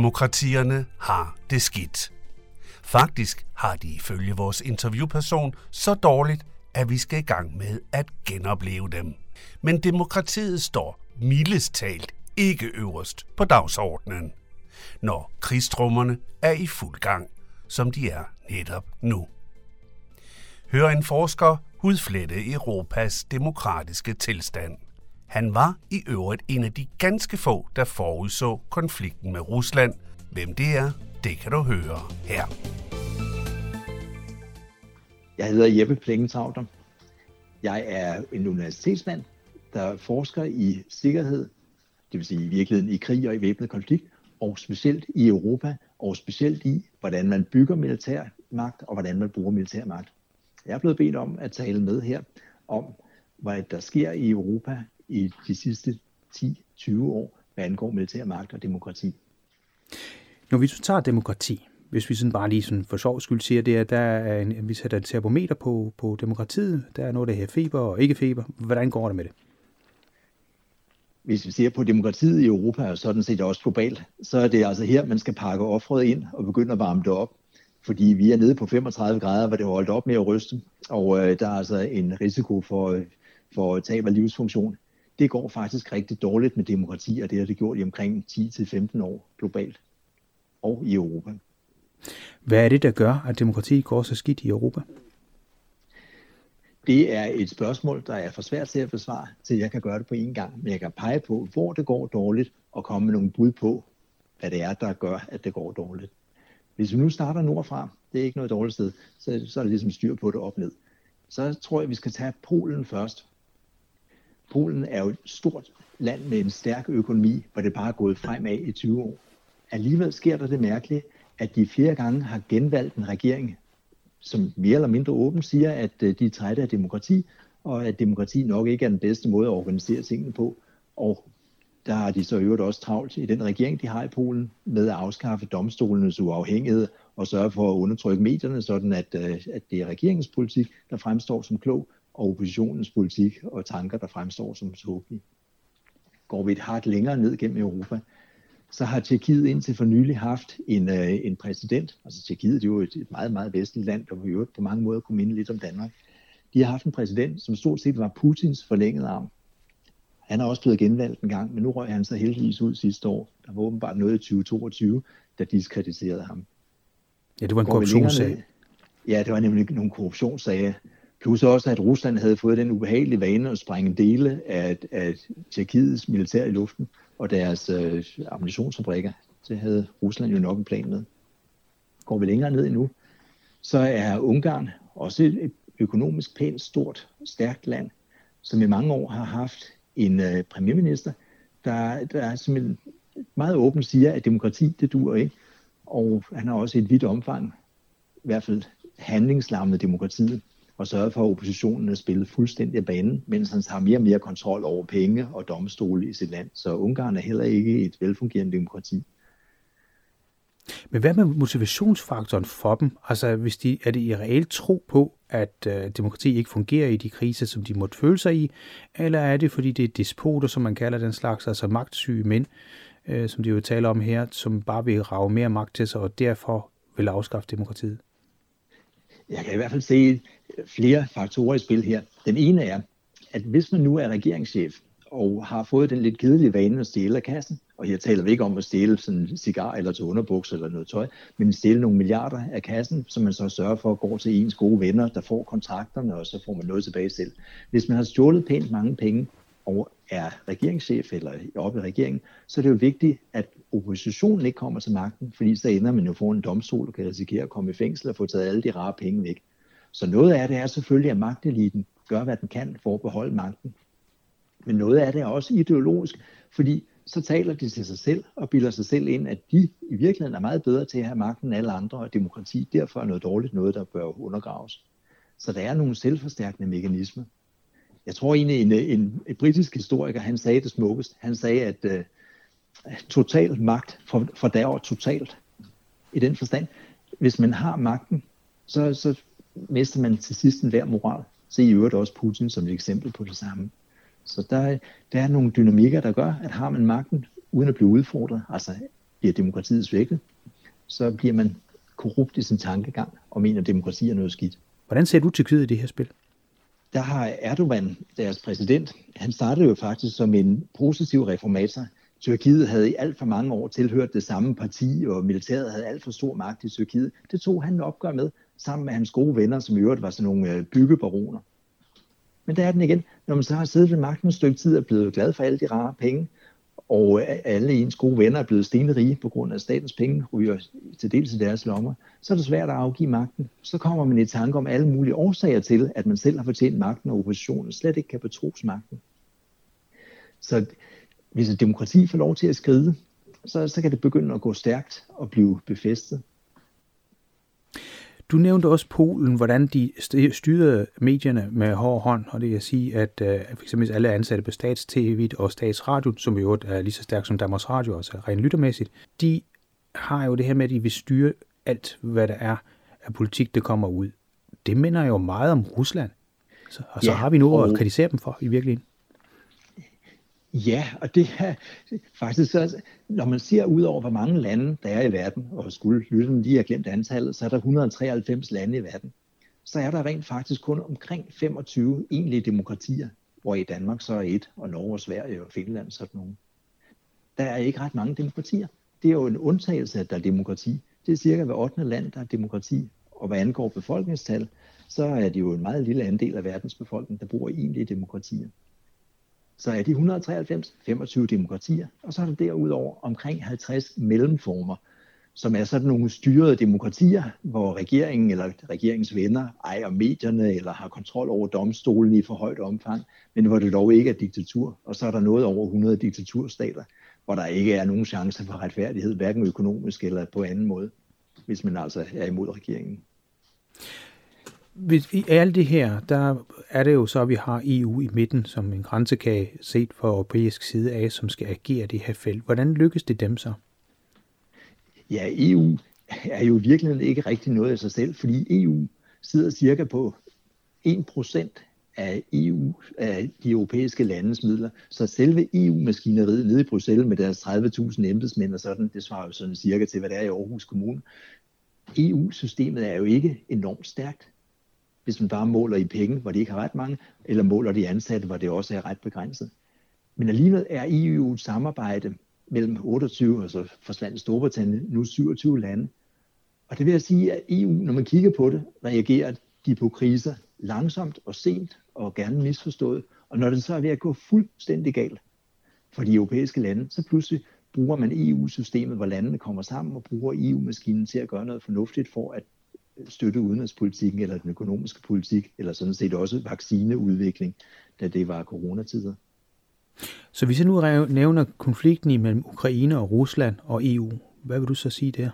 Demokratierne har det skidt. Faktisk har de ifølge vores interviewperson så dårligt, at vi skal i gang med at genopleve dem. Men demokratiet står mildest talt ikke øverst på dagsordenen, når krigstrummerne er i fuld gang, som de er netop nu. Hør en forsker hudflette Europas demokratiske tilstand. Han var i øvrigt en af de ganske få, der forudså konflikten med Rusland. Hvem det er, det kan du høre her. Jeg hedder Jeppe Plengentravter. Jeg er en universitetsmand, der forsker i sikkerhed, det vil sige i virkeligheden i krig og i væbnet konflikt, og specielt i Europa, og specielt i, hvordan man bygger militær magt, og hvordan man bruger militær magt. Jeg er blevet bedt om at tale med her om, hvad der sker i Europa i de sidste 10-20 år, hvad angår militær magt og demokrati. Når vi tager demokrati, hvis vi sådan bare lige sådan for sjov skyld siger det, at der er en, vi sætter et termometer på, på demokratiet, der er noget, der her feber og ikke feber. Hvordan går det med det? Hvis vi ser på demokratiet i Europa, og sådan set også globalt, så er det altså her, man skal pakke offret ind og begynde at varme det op. Fordi vi er nede på 35 grader, hvor det holdt op med at ryste, og øh, der er altså en risiko for, for tab af livsfunktion. Det går faktisk rigtig dårligt med demokrati, og det har det gjort i omkring 10-15 år globalt og i Europa. Hvad er det, der gør, at demokrati går så skidt i Europa? Det er et spørgsmål, der er for svært til at besvare, til jeg kan gøre det på en gang. Men jeg kan pege på, hvor det går dårligt, og komme med nogle bud på, hvad det er, der gør, at det går dårligt. Hvis vi nu starter nordfra, det er ikke noget dårligt sted, så, så er det ligesom styr på det op ned. Så tror jeg, vi skal tage Polen først. Polen er jo et stort land med en stærk økonomi, hvor det bare er gået fremad i 20 år. Alligevel sker der det mærkelige, at de flere gange har genvalgt en regering, som mere eller mindre åbent siger, at øh, de er trætte af demokrati, og at demokrati nok ikke er den bedste måde at organisere tingene på. Og der har de så øvrigt også travlt i den regering, de har i Polen, med at afskaffe domstolenes uafhængighed og sørge for at undertrykke medierne, sådan at, øh, at det er regeringens politik, der fremstår som klog, og oppositionens politik og tanker, der fremstår som tåbelige. Går vi et hart længere ned gennem Europa, så har Tjekkiet indtil for nylig haft en, øh, en præsident, altså Tjekkiet er jo et, et meget, meget vestligt land, der jo på mange måder kunne minde lidt om Danmark. De har haft en præsident, som stort set var Putins forlængede arm. Han er også blevet genvalgt en gang, men nu røg han så heldigvis ud sidste år. Der var åbenbart noget i 2022, der diskrediserede ham. Ja, det var en korruptionssag. Ja, det var nemlig nogle korruptionssager. Plus også, at Rusland havde fået den ubehagelige vane at sprænge dele af, af Tjekkiets militær i luften, og deres øh, ammunitionsfabrikker. Det havde Rusland jo nok en plan med. Går vi længere ned endnu, så er Ungarn også et økonomisk pænt, stort, stærkt land, som i mange år har haft en øh, premierminister, der, der simpelthen meget åbent siger, at demokrati, det dur ikke. Og han har også et vidt omfang, i hvert fald handlingslammet demokratiet og sørget for, at oppositionen er spillet fuldstændig af banen, mens han har mere og mere kontrol over penge og domstole i sit land. Så Ungarn er heller ikke et velfungerende demokrati. Men hvad med motivationsfaktoren for dem? Altså, hvis de, er det i reelt tro på, at øh, demokrati ikke fungerer i de kriser, som de måtte føle sig i, eller er det, fordi det er despoter, som man kalder den slags, altså magtsyge mænd, øh, som de jo taler om her, som bare vil rave mere magt til sig, og derfor vil afskaffe demokratiet? Jeg kan i hvert fald se øh, flere faktorer i spil her. Den ene er, at hvis man nu er regeringschef og har fået den lidt kedelige vane at stjæle af kassen, og her taler vi ikke om at stjæle sådan en cigar eller til underbukser eller noget tøj, men stjæle nogle milliarder af kassen, som man så sørger for at gå til ens gode venner, der får kontrakterne, og så får man noget tilbage selv. Hvis man har stjålet pænt mange penge, og er regeringschef eller oppe i regeringen, så er det jo vigtigt, at oppositionen ikke kommer til magten, fordi så ender man jo for en domstol og kan risikere at komme i fængsel og få taget alle de rare penge væk. Så noget af det er selvfølgelig, at magteliten gør, hvad den kan for at beholde magten. Men noget af det er også ideologisk, fordi så taler de til sig selv og bilder sig selv ind, at de i virkeligheden er meget bedre til at have magten end alle andre, og demokrati derfor er noget dårligt noget, der bør undergraves. Så der er nogle selvforstærkende mekanismer. Jeg tror egentlig, en, en, en britisk historiker, han sagde det smukkest. Han sagde, at uh, total magt for, fordærver totalt. I den forstand, hvis man har magten, så, så mister man til sidst enhver moral. Se i øvrigt også Putin som et eksempel på det samme. Så der, der er nogle dynamikker, der gør, at har man magten uden at blive udfordret, altså bliver demokratiet svækket, så bliver man korrupt i sin tankegang og mener, at demokrati er noget skidt. Hvordan ser du Tyrkiet i det her spil? Der har Erdogan, deres præsident, han startede jo faktisk som en positiv reformator. Tyrkiet havde i alt for mange år tilhørt det samme parti, og militæret havde alt for stor magt i Tyrkiet. Det tog han opgør med, sammen med hans gode venner, som i øvrigt var sådan nogle øh, byggebaroner. Men der er den igen. Når man så har siddet ved magten et stykke tid og blevet glad for alle de rare penge, og alle ens gode venner er blevet stenrige på grund af at statens penge ryger til dels i deres lommer, så er det svært at afgive magten. Så kommer man i tanke om alle mulige årsager til, at man selv har fortjent magten, og oppositionen slet ikke kan betros magten. Så hvis et demokrati får lov til at skride, så, så kan det begynde at gå stærkt og blive befæstet. Du nævnte også Polen, hvordan de styrede medierne med hård hånd, og det vil sige, at uh, for eksempel alle ansatte på Stats-TV og Statsradio, som jo er lige så stærkt som Danmarks Radio, altså rent lyttermæssigt, de har jo det her med, at de vil styre alt, hvad der er af politik, der kommer ud. Det minder jo meget om Rusland. Så, og så ja, har vi noget og... at kritisere dem for i virkeligheden. Ja, og det er faktisk så, når man ser ud over, hvor mange lande der er i verden, og skulle lytte lige har glemt antallet, så er der 193 lande i verden. Så er der rent faktisk kun omkring 25 egentlige demokratier, hvor i Danmark så er et, og Norge og Sverige og Finland sådan nogle. Der er ikke ret mange demokratier. Det er jo en undtagelse, at der er demokrati. Det er cirka hver 8. land, der er demokrati. Og hvad angår befolkningstal, så er det jo en meget lille andel af verdens befolkning, der bor i egentlige demokratier så er de 193 25 demokratier, og så er der derudover omkring 50 mellemformer, som er sådan nogle styrede demokratier, hvor regeringen eller regeringens venner ejer medierne eller har kontrol over domstolen i for højt omfang, men hvor det dog ikke er diktatur. Og så er der noget over 100 diktaturstater, hvor der ikke er nogen chance for retfærdighed, hverken økonomisk eller på anden måde, hvis man altså er imod regeringen. I alt det her, der er det jo så, at vi har EU i midten som en grænsekage set fra europæisk side af, som skal agere det her felt. Hvordan lykkes det dem så? Ja, EU er jo virkelig ikke rigtig noget af sig selv, fordi EU sidder cirka på 1% af EU, af de europæiske landes midler. Så selve EU-maskineriet nede i Bruxelles med deres 30.000 embedsmænd og sådan, det svarer jo sådan cirka til, hvad der er i Aarhus Kommune. EU-systemet er jo ikke enormt stærkt hvis man bare måler i penge, hvor de ikke har ret mange, eller måler de ansatte, hvor det også er ret begrænset. Men alligevel er EU et samarbejde mellem 28, altså forsvandt Storbritannien, nu 27 lande. Og det vil jeg sige, at EU, når man kigger på det, reagerer de på kriser langsomt og sent og gerne misforstået. Og når det så er ved at gå fuldstændig galt for de europæiske lande, så pludselig bruger man EU-systemet, hvor landene kommer sammen og bruger EU-maskinen til at gøre noget fornuftigt for at støtte udenrigspolitikken eller den økonomiske politik, eller sådan set også vaccineudvikling, da det var coronatider. Så hvis jeg nu nævner konflikten imellem Ukraine og Rusland og EU, hvad vil du så sige der?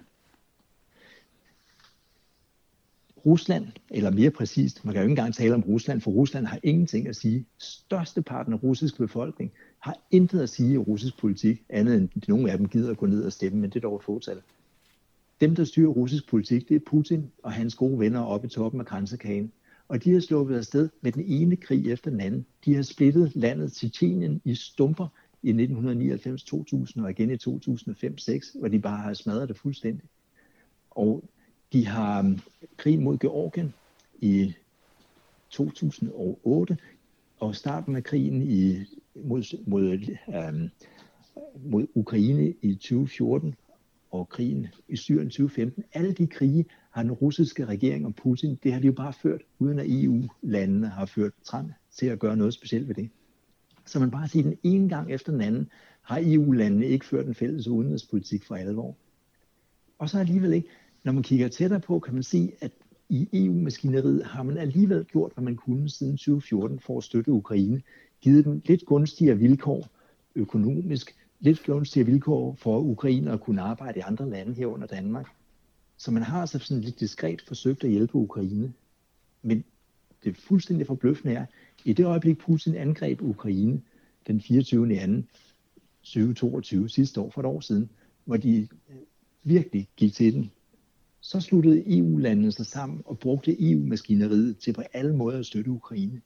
Rusland, eller mere præcist, man kan jo ikke engang tale om Rusland, for Rusland har ingenting at sige. Størsteparten af russisk befolkning har intet at sige i russisk politik, andet end nogle af dem gider at gå ned og stemme, men det er dog et fåtal. Dem, der styrer russisk politik, det er Putin og hans gode venner oppe i toppen af grænsekagen. Og de har sluppet afsted med den ene krig efter den anden. De har splittet landet Tjetjenien i stumper i 1999-2000 og igen i 2005-2006, hvor de bare har smadret det fuldstændig. Og de har um, krig mod Georgien i 2008, og starten af krigen i, mod, mod, um, mod Ukraine i 2014, og krigen i Syrien 2015. Alle de krige har den russiske regering og Putin, det har de jo bare ført, uden at EU-landene har ført trang til at gøre noget specielt ved det. Så man bare siger, den ene gang efter den anden har EU-landene ikke ført en fælles udenrigspolitik for alvor. Og så alligevel ikke, når man kigger tættere på, kan man se, at i EU-maskineriet har man alligevel gjort, hvad man kunne siden 2014 for at støtte Ukraine, givet dem lidt gunstigere vilkår økonomisk, lidt gunstige vilkår for Ukraine at kunne arbejde i andre lande herunder Danmark. Så man har altså sådan lidt diskret forsøgt at hjælpe Ukraine. Men det fuldstændig forbløffende er, i det øjeblik Putin angreb Ukraine den 24. 2. 2022 sidste år for et år siden, hvor de øh, virkelig gik til den, så sluttede EU-landene sig sammen og brugte EU-maskineriet til på alle måder at støtte Ukraine.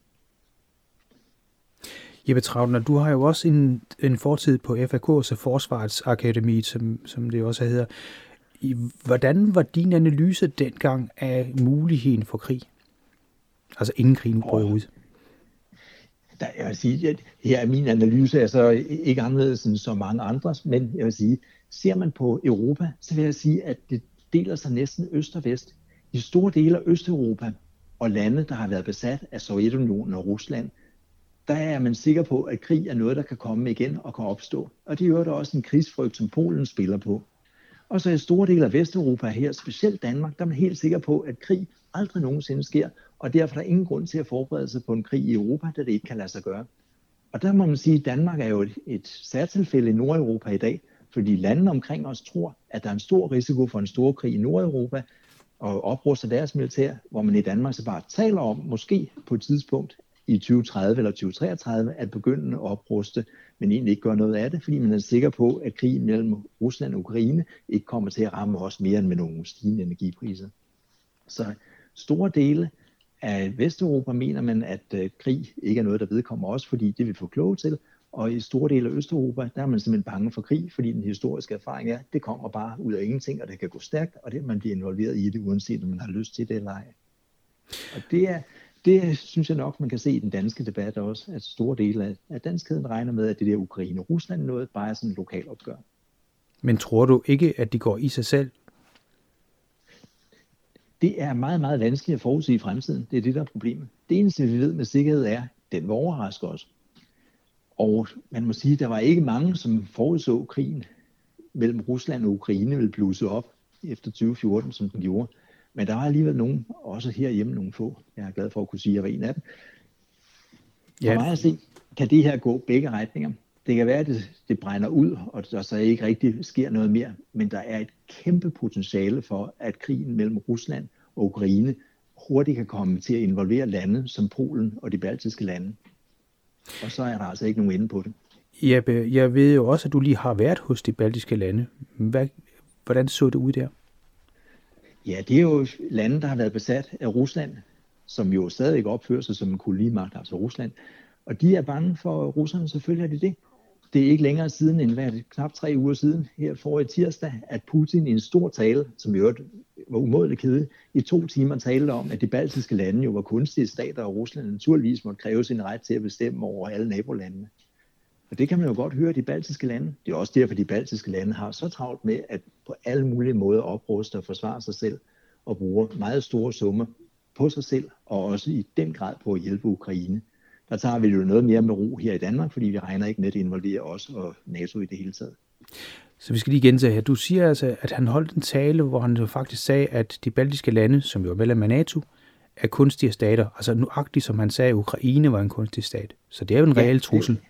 Jeppe Trautner, du har jo også en, en fortid på FAK, så Forsvarets Akademi, som, som det også hedder. Hvordan var din analyse dengang af muligheden for krig? Altså inden krigen brød ud? Der, jeg vil sige, at her er min analyse altså ikke anderledes end så mange andres, men jeg vil sige, ser man på Europa, så vil jeg sige, at det deler sig næsten øst og vest. I store dele af Østeuropa og lande, der har været besat af Sovjetunionen og Rusland, der er man sikker på, at krig er noget, der kan komme igen og kan opstå. Og det er jo også en krigsfrygt, som Polen spiller på. Og så i store dele af Vesteuropa her, specielt Danmark, der er man helt sikker på, at krig aldrig nogensinde sker, og derfor er der ingen grund til at forberede sig på en krig i Europa, da det ikke kan lade sig gøre. Og der må man sige, at Danmark er jo et, et særtilfælde i Nordeuropa i dag, fordi landene omkring os tror, at der er en stor risiko for en stor krig i Nordeuropa, og opruster deres militær, hvor man i Danmark så bare taler om, måske på et tidspunkt i 2030 eller 2033, at begynde at opruste, men egentlig ikke gøre noget af det, fordi man er sikker på, at krigen mellem Rusland og Ukraine ikke kommer til at ramme os mere end med nogle stigende energipriser. Så store dele af Vesteuropa mener man, at øh, krig ikke er noget, der vedkommer os, fordi det vil få kloge til, og i store dele af Østeuropa, der er man simpelthen bange for krig, fordi den historiske erfaring er, at det kommer bare ud af ingenting, og det kan gå stærkt, og det man bliver involveret i det, uanset om man har lyst til det eller ej. Og det er, det synes jeg nok, man kan se i den danske debat også, at store dele af, af danskheden regner med, at det der Ukraine-Rusland noget bare er sådan en lokal opgør. Men tror du ikke, at de går i sig selv? Det er meget, meget vanskeligt at forudsige i fremtiden. Det er det, der er problemet. Det eneste, vi ved med sikkerhed er, at den vil overraske os. Og man må sige, at der var ikke mange, som forudså krigen mellem Rusland og Ukraine ville blusse op efter 2014, som den gjorde. Men der var alligevel nogen, også herhjemme nogle få. Jeg er glad for at kunne sige, at jeg var en af dem. For ja. mig at se, kan det her gå begge retninger. Det kan være, at det, det brænder ud, og der så ikke rigtig sker noget mere. Men der er et kæmpe potentiale for, at krigen mellem Rusland og Ukraine hurtigt kan komme til at involvere lande som Polen og de baltiske lande. Og så er der altså ikke nogen ende på det. Jeppe, jeg ved jo også, at du lige har været hos de baltiske lande. Hvad, hvordan så det ud der? Ja, det er jo lande, der har været besat af Rusland, som jo stadig opfører sig som en kolonimagt, altså Rusland. Og de er bange for russerne, selvfølgelig er de det. Det er ikke længere siden end hvad, knap tre uger siden, her for i tirsdag, at Putin i en stor tale, som i øvrigt var umådeligt kedelig, i to timer talte om, at de baltiske lande jo var kunstige stater, og Rusland naturligvis måtte kræve sin ret til at bestemme over alle nabolandene. Og det kan man jo godt høre de baltiske lande. Det er også derfor, de baltiske lande har så travlt med at på alle mulige måder opruste og forsvare sig selv og bruge meget store summer på sig selv og også i den grad på at hjælpe Ukraine. Der tager vi jo noget mere med ro her i Danmark, fordi vi regner ikke med, at det involverer os og NATO i det hele taget. Så vi skal lige gentage her. Du siger altså, at han holdt en tale, hvor han faktisk sagde, at de baltiske lande, som jo er medlem af NATO, er kunstige stater. Altså nuagtigt som han sagde, at Ukraine var en kunstig stat. Så det er jo en ja, reel trussel. Det,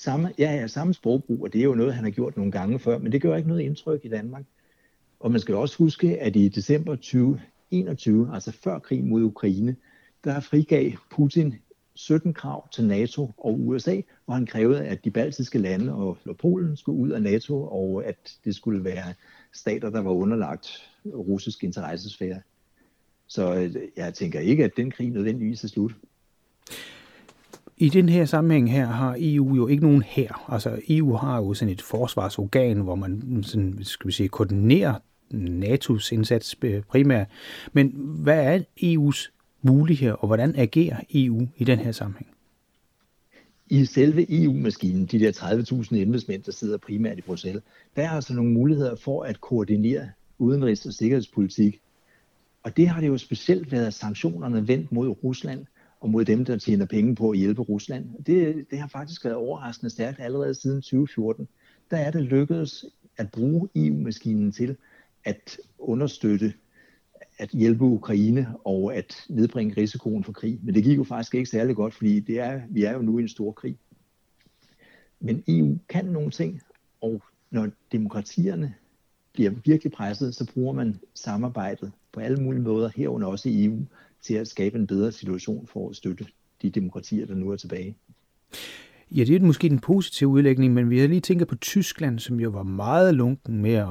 samme, ja, ja, samme sprogbrug, og det er jo noget, han har gjort nogle gange før, men det gør ikke noget indtryk i Danmark. Og man skal også huske, at i december 2021, altså før krigen mod Ukraine, der frigav Putin 17 krav til NATO og USA, hvor han krævede, at de baltiske lande og Polen skulle ud af NATO, og at det skulle være stater, der var underlagt russisk interessesfære. Så øh, jeg tænker ikke, at den krig nødvendigvis er slut. I den her sammenhæng her har EU jo ikke nogen her. Altså EU har jo sådan et forsvarsorgan, hvor man sådan, skal vi sige, koordinerer NATO's indsats øh, primært. Men hvad er EU's muligheder, og hvordan agerer EU i den her sammenhæng? I selve EU-maskinen, de der 30.000 embedsmænd, der sidder primært i Bruxelles, der er altså nogle muligheder for at koordinere udenrigs- og sikkerhedspolitik. Og det har det jo specielt været sanktionerne vendt mod Rusland – og mod dem, der tjener penge på at hjælpe Rusland. Det, det har faktisk været overraskende stærkt allerede siden 2014. Der er det lykkedes at bruge EU-maskinen til at understøtte at hjælpe Ukraine og at nedbringe risikoen for krig. Men det gik jo faktisk ikke særlig godt, fordi det er, vi er jo nu i en stor krig. Men EU kan nogle ting, og når demokratierne bliver virkelig presset, så bruger man samarbejdet på alle mulige måder, herunder også i EU, til at skabe en bedre situation for at støtte de demokratier, der nu er tilbage. Ja, det er måske den positive udlægning, men vi har lige tænkt på Tyskland, som jo var meget lunken med at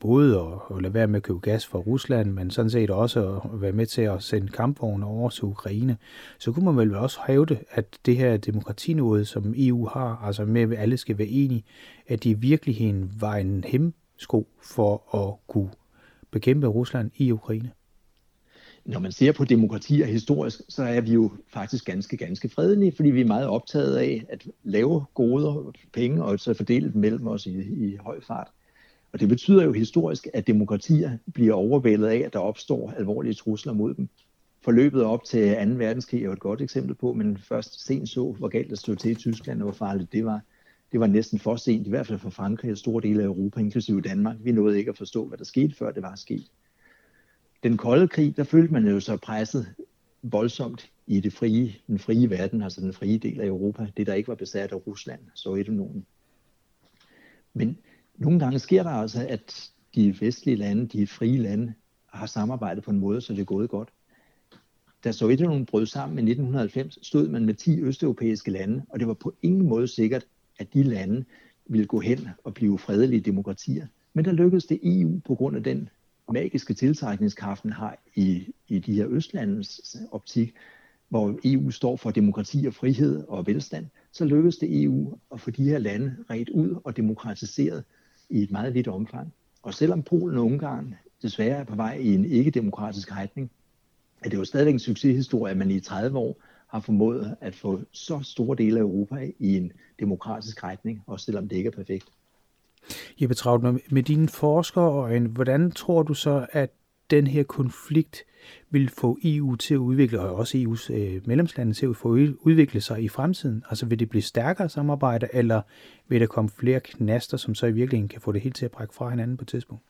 både at, at lade være med at købe gas fra Rusland, men sådan set også at være med til at sende kampvogne over til Ukraine, så kunne man vel også hævde, at det her demokratinåde, som EU har, altså med at alle skal være enige, at det i virkeligheden var en hemsko for at kunne bekæmpe Rusland i Ukraine. Når man ser på demokratier historisk, så er vi jo faktisk ganske, ganske fredelige, fordi vi er meget optaget af at lave goder, penge og så fordele dem mellem os i, i høj fart. Og det betyder jo historisk, at demokratier bliver overvældet af, at der opstår alvorlige trusler mod dem. Forløbet op til 2. verdenskrig er jo et godt eksempel på, men først sent så, hvor galt det stod til i Tyskland, og hvor farligt det var. Det var næsten for sent, i hvert fald for Frankrig og store dele af Europa, inklusive Danmark. Vi nåede ikke at forstå, hvad der skete, før det var sket. Den kolde krig, der følte man jo så presset voldsomt i det frie, den frie verden, altså den frie del af Europa, det der ikke var besat af Rusland, Sovjetunionen. Men nogle gange sker der altså, at de vestlige lande, de frie lande, har samarbejdet på en måde, så det er gået godt. Da Sovjetunionen brød sammen i 1990, stod man med 10 østeuropæiske lande, og det var på ingen måde sikkert, at de lande ville gå hen og blive fredelige demokratier. Men der lykkedes det EU på grund af den magiske tiltrækningskraften har i, i de her Østlandes optik, hvor EU står for demokrati og frihed og velstand, så lykkedes det EU at få de her lande ret ud og demokratiseret i et meget vidt omfang. Og selvom Polen og Ungarn desværre er på vej i en ikke-demokratisk retning, er det jo stadigvæk en succeshistorie, at man i 30 år har formået at få så store dele af Europa i en demokratisk retning, også selvom det ikke er perfekt. Jeppe Trautner, med dine forskerøjne, hvordan tror du så, at den her konflikt vil få EU til at udvikle, og også EU's øh, medlemslande til at få udvikle sig i fremtiden? Altså vil det blive stærkere samarbejde, eller vil der komme flere knaster, som så i virkeligheden kan få det helt til at brække fra hinanden på et tidspunkt?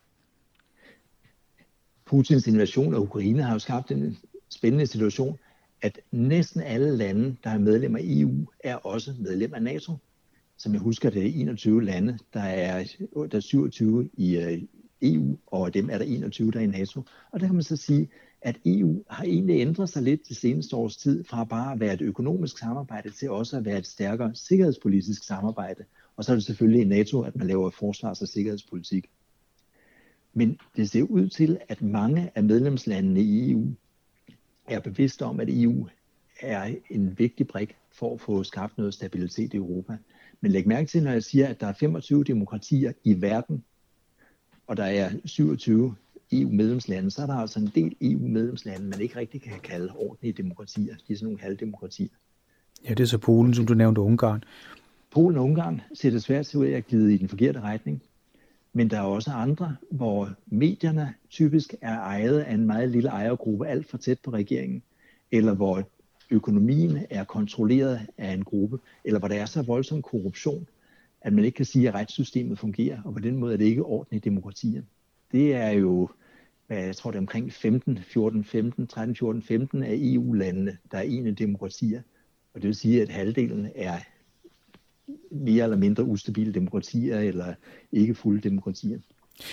Putins invasion af Ukraine har jo skabt en spændende situation, at næsten alle lande, der er medlem af EU, er også medlem af NATO. Som jeg husker, det er 21 lande, der er, der er 27 i øh, EU, og af dem er der 21, der er i NATO. Og der kan man så sige, at EU har egentlig ændret sig lidt det seneste års tid fra bare at være et økonomisk samarbejde til også at være et stærkere sikkerhedspolitisk samarbejde. Og så er det selvfølgelig i NATO, at man laver forsvars- og sikkerhedspolitik. Men det ser ud til, at mange af medlemslandene i EU er bevidste om, at EU er en vigtig brik for at få skabt noget stabilitet i Europa. Men læg mærke til, når jeg siger, at der er 25 demokratier i verden, og der er 27 EU-medlemslande, så er der altså en del EU-medlemslande, man ikke rigtig kan kalde ordentlige demokratier. De er sådan nogle halvdemokratier. Ja, det er så Polen, som du nævnte, Ungarn. Polen og Ungarn ser det svært ud af at glide i den forkerte retning. Men der er også andre, hvor medierne typisk er ejet af en meget lille ejergruppe, alt for tæt på regeringen, eller hvor økonomien er kontrolleret af en gruppe, eller hvor der er så voldsom korruption, at man ikke kan sige, at retssystemet fungerer, og på den måde er det ikke ordentligt demokratier. Det er jo, hvad jeg tror det er omkring 15, 14, 15, 13, 14, 15 af EU-landene, der er ene demokratier. Og det vil sige, at halvdelen er mere eller mindre ustabile demokratier, eller ikke fulde demokratier.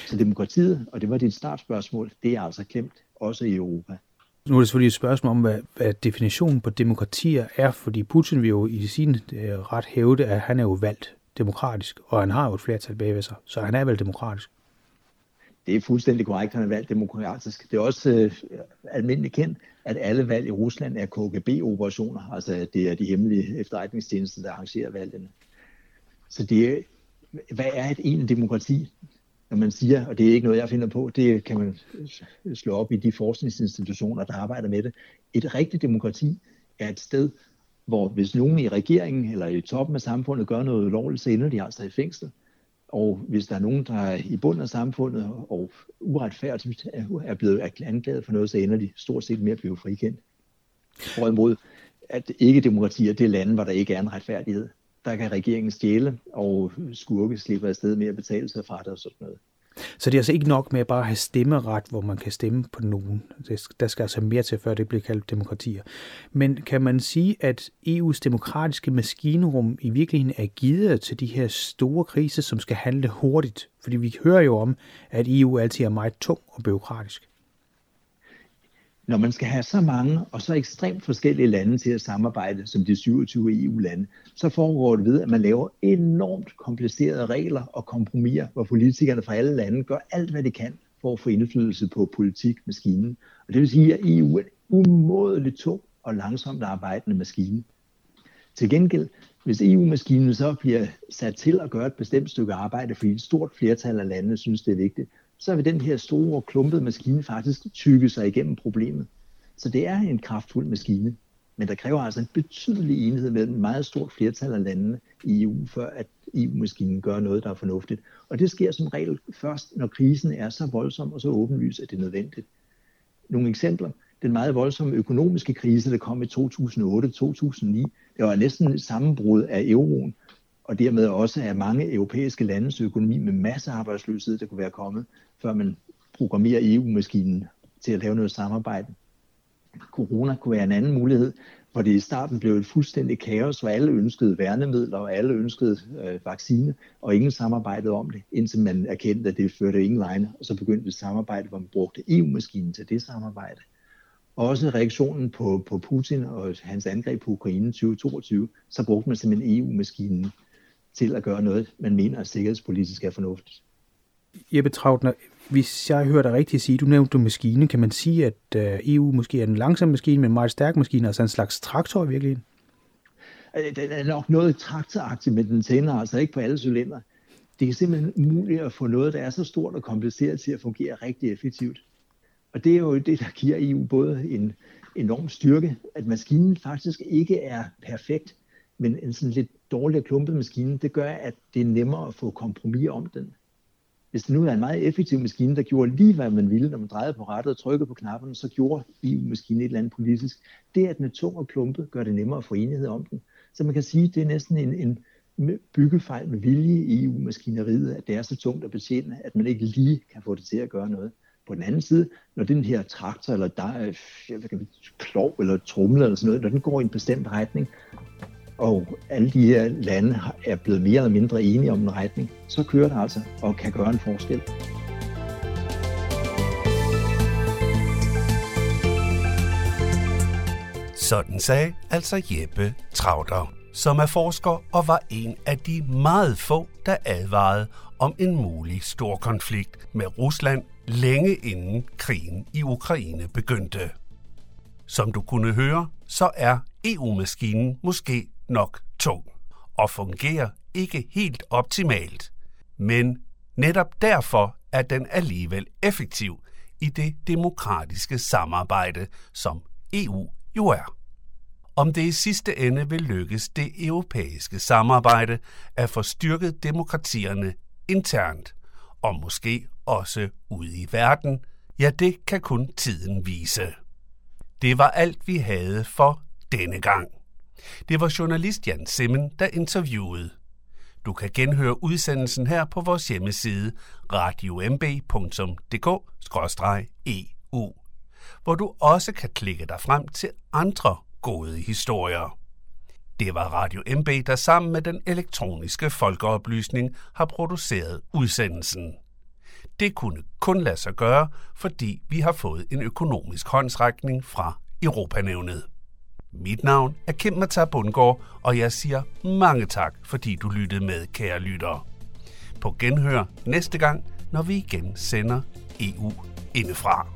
Så demokratiet, og det var dit startspørgsmål, det er altså klemt, også i Europa. Nu er det selvfølgelig et spørgsmål om, hvad, hvad definitionen på demokratier er, fordi Putin vil jo i sin øh, ret hævde, at han er jo valgt demokratisk, og han har jo et flertal bag ved sig, så han er vel demokratisk. Det er fuldstændig korrekt, han er valgt demokratisk. Det er også øh, almindeligt kendt, at alle valg i Rusland er KGB-operationer, altså det er de hemmelige efterretningstjenester, der arrangerer valgene. Så det er, hvad er et egentlig demokrati? Når man siger, og det er ikke noget, jeg finder på, det kan man slå op i de forskningsinstitutioner, der arbejder med det. Et rigtigt demokrati er et sted, hvor hvis nogen i regeringen eller i toppen af samfundet gør noget ulovligt, så ender de altså i fængsel. Og hvis der er nogen, der er i bunden af samfundet og uretfærdigt er blevet anklaget for noget, så ender de stort set med at blive frikendt. Hvorimod, at ikke demokratier, det er lande, hvor der ikke er en retfærdighed der kan regeringen stjæle, og skurke slipper afsted med at betale sig fra det og sådan noget. Så det er altså ikke nok med at bare have stemmeret, hvor man kan stemme på nogen. Der skal altså mere til, før det bliver kaldt demokratier. Men kan man sige, at EU's demokratiske maskinrum i virkeligheden er givet til de her store kriser, som skal handle hurtigt? Fordi vi hører jo om, at EU altid er meget tung og byråkratisk når man skal have så mange og så ekstremt forskellige lande til at samarbejde, som de 27 EU-lande, så foregår det ved, at man laver enormt komplicerede regler og kompromiser, hvor politikerne fra alle lande gør alt, hvad de kan for at få indflydelse på politikmaskinen. Og det vil sige, at EU er en umådeligt tung og langsomt arbejdende maskine. Til gengæld, hvis EU-maskinen så bliver sat til at gøre et bestemt stykke arbejde, fordi et stort flertal af landene synes, det er vigtigt, så vil den her store klumpede maskine faktisk tykke sig igennem problemet. Så det er en kraftfuld maskine, men der kræver altså en betydelig enighed mellem et meget stort flertal af landene i EU, før at EU-maskinen gør noget, der er fornuftigt. Og det sker som regel først, når krisen er så voldsom og så åbenlys, at det er nødvendigt. Nogle eksempler. Den meget voldsomme økonomiske krise, der kom i 2008-2009, det var næsten et sammenbrud af euroen, og dermed også af mange europæiske landes økonomi med masser af arbejdsløshed, der kunne være kommet, før man programmerer EU-maskinen til at lave noget samarbejde. Corona kunne være en anden mulighed, hvor det i starten blev et fuldstændig kaos, hvor alle ønskede værnemidler, og alle ønskede øh, vaccine, og ingen samarbejdede om det, indtil man erkendte, at det førte ingen vegne, og så begyndte et samarbejde, hvor man brugte EU-maskinen til det samarbejde. Også reaktionen på, på Putin og hans angreb på Ukraine 2022, så brugte man simpelthen EU-maskinen til at gøre noget, man mener er sikkerhedspolitisk er fornuftigt. Jeppe Trautner, hvis jeg hører dig rigtigt sige, du nævnte maskine, kan man sige, at øh, EU måske er en langsom maskine, men en meget stærk maskine, altså en slags traktor i virkeligheden? Øh, den er nok noget traktoragtigt, men den tænder altså ikke på alle cylinder. Det er simpelthen umuligt at få noget, der er så stort og kompliceret til at fungere rigtig effektivt. Og det er jo det, der giver EU både en enorm styrke, at maskinen faktisk ikke er perfekt, men en sådan lidt dårlig klumpet maskine, det gør, at det er nemmere at få kompromis om den. Hvis det nu er en meget effektiv maskine, der gjorde lige, hvad man ville, når man drejede på rettet og trykkede på knapperne, så gjorde EU-maskinen et eller andet politisk. Det, at den er tung og klumpet, gør det nemmere at få enighed om den. Så man kan sige, at det er næsten en, en byggefejl med vilje i EU-maskineriet, at det er så tungt at betjene, at man ikke lige kan få det til at gøre noget. På den anden side, når den her traktor, eller der er, hvad kan vi, klov, eller trumle eller sådan noget, når den går i en bestemt retning, og alle de her lande er blevet mere eller mindre enige om en retning, så kører det altså og kan gøre en forskel. Sådan sagde altså Jeppe Trauter, som er forsker og var en af de meget få, der advarede om en mulig stor konflikt med Rusland længe inden krigen i Ukraine begyndte. Som du kunne høre, så er EU-maskinen måske nok tung og fungerer ikke helt optimalt. Men netop derfor er den alligevel effektiv i det demokratiske samarbejde, som EU jo er. Om det i sidste ende vil lykkes det europæiske samarbejde at få styrket demokratierne internt, og måske også ude i verden, ja det kan kun tiden vise. Det var alt vi havde for denne gang. Det var journalist Jan Simmen, der interviewede. Du kan genhøre udsendelsen her på vores hjemmeside radiomb.dk-eu, hvor du også kan klikke dig frem til andre gode historier. Det var Radio MB, der sammen med den elektroniske folkeoplysning har produceret udsendelsen. Det kunne kun lade sig gøre, fordi vi har fået en økonomisk håndsrækning fra Europanævnet. Mit navn er Kim Matar Bundgaard, og jeg siger mange tak, fordi du lyttede med, kære lyttere. På genhør næste gang, når vi igen sender EU indefra.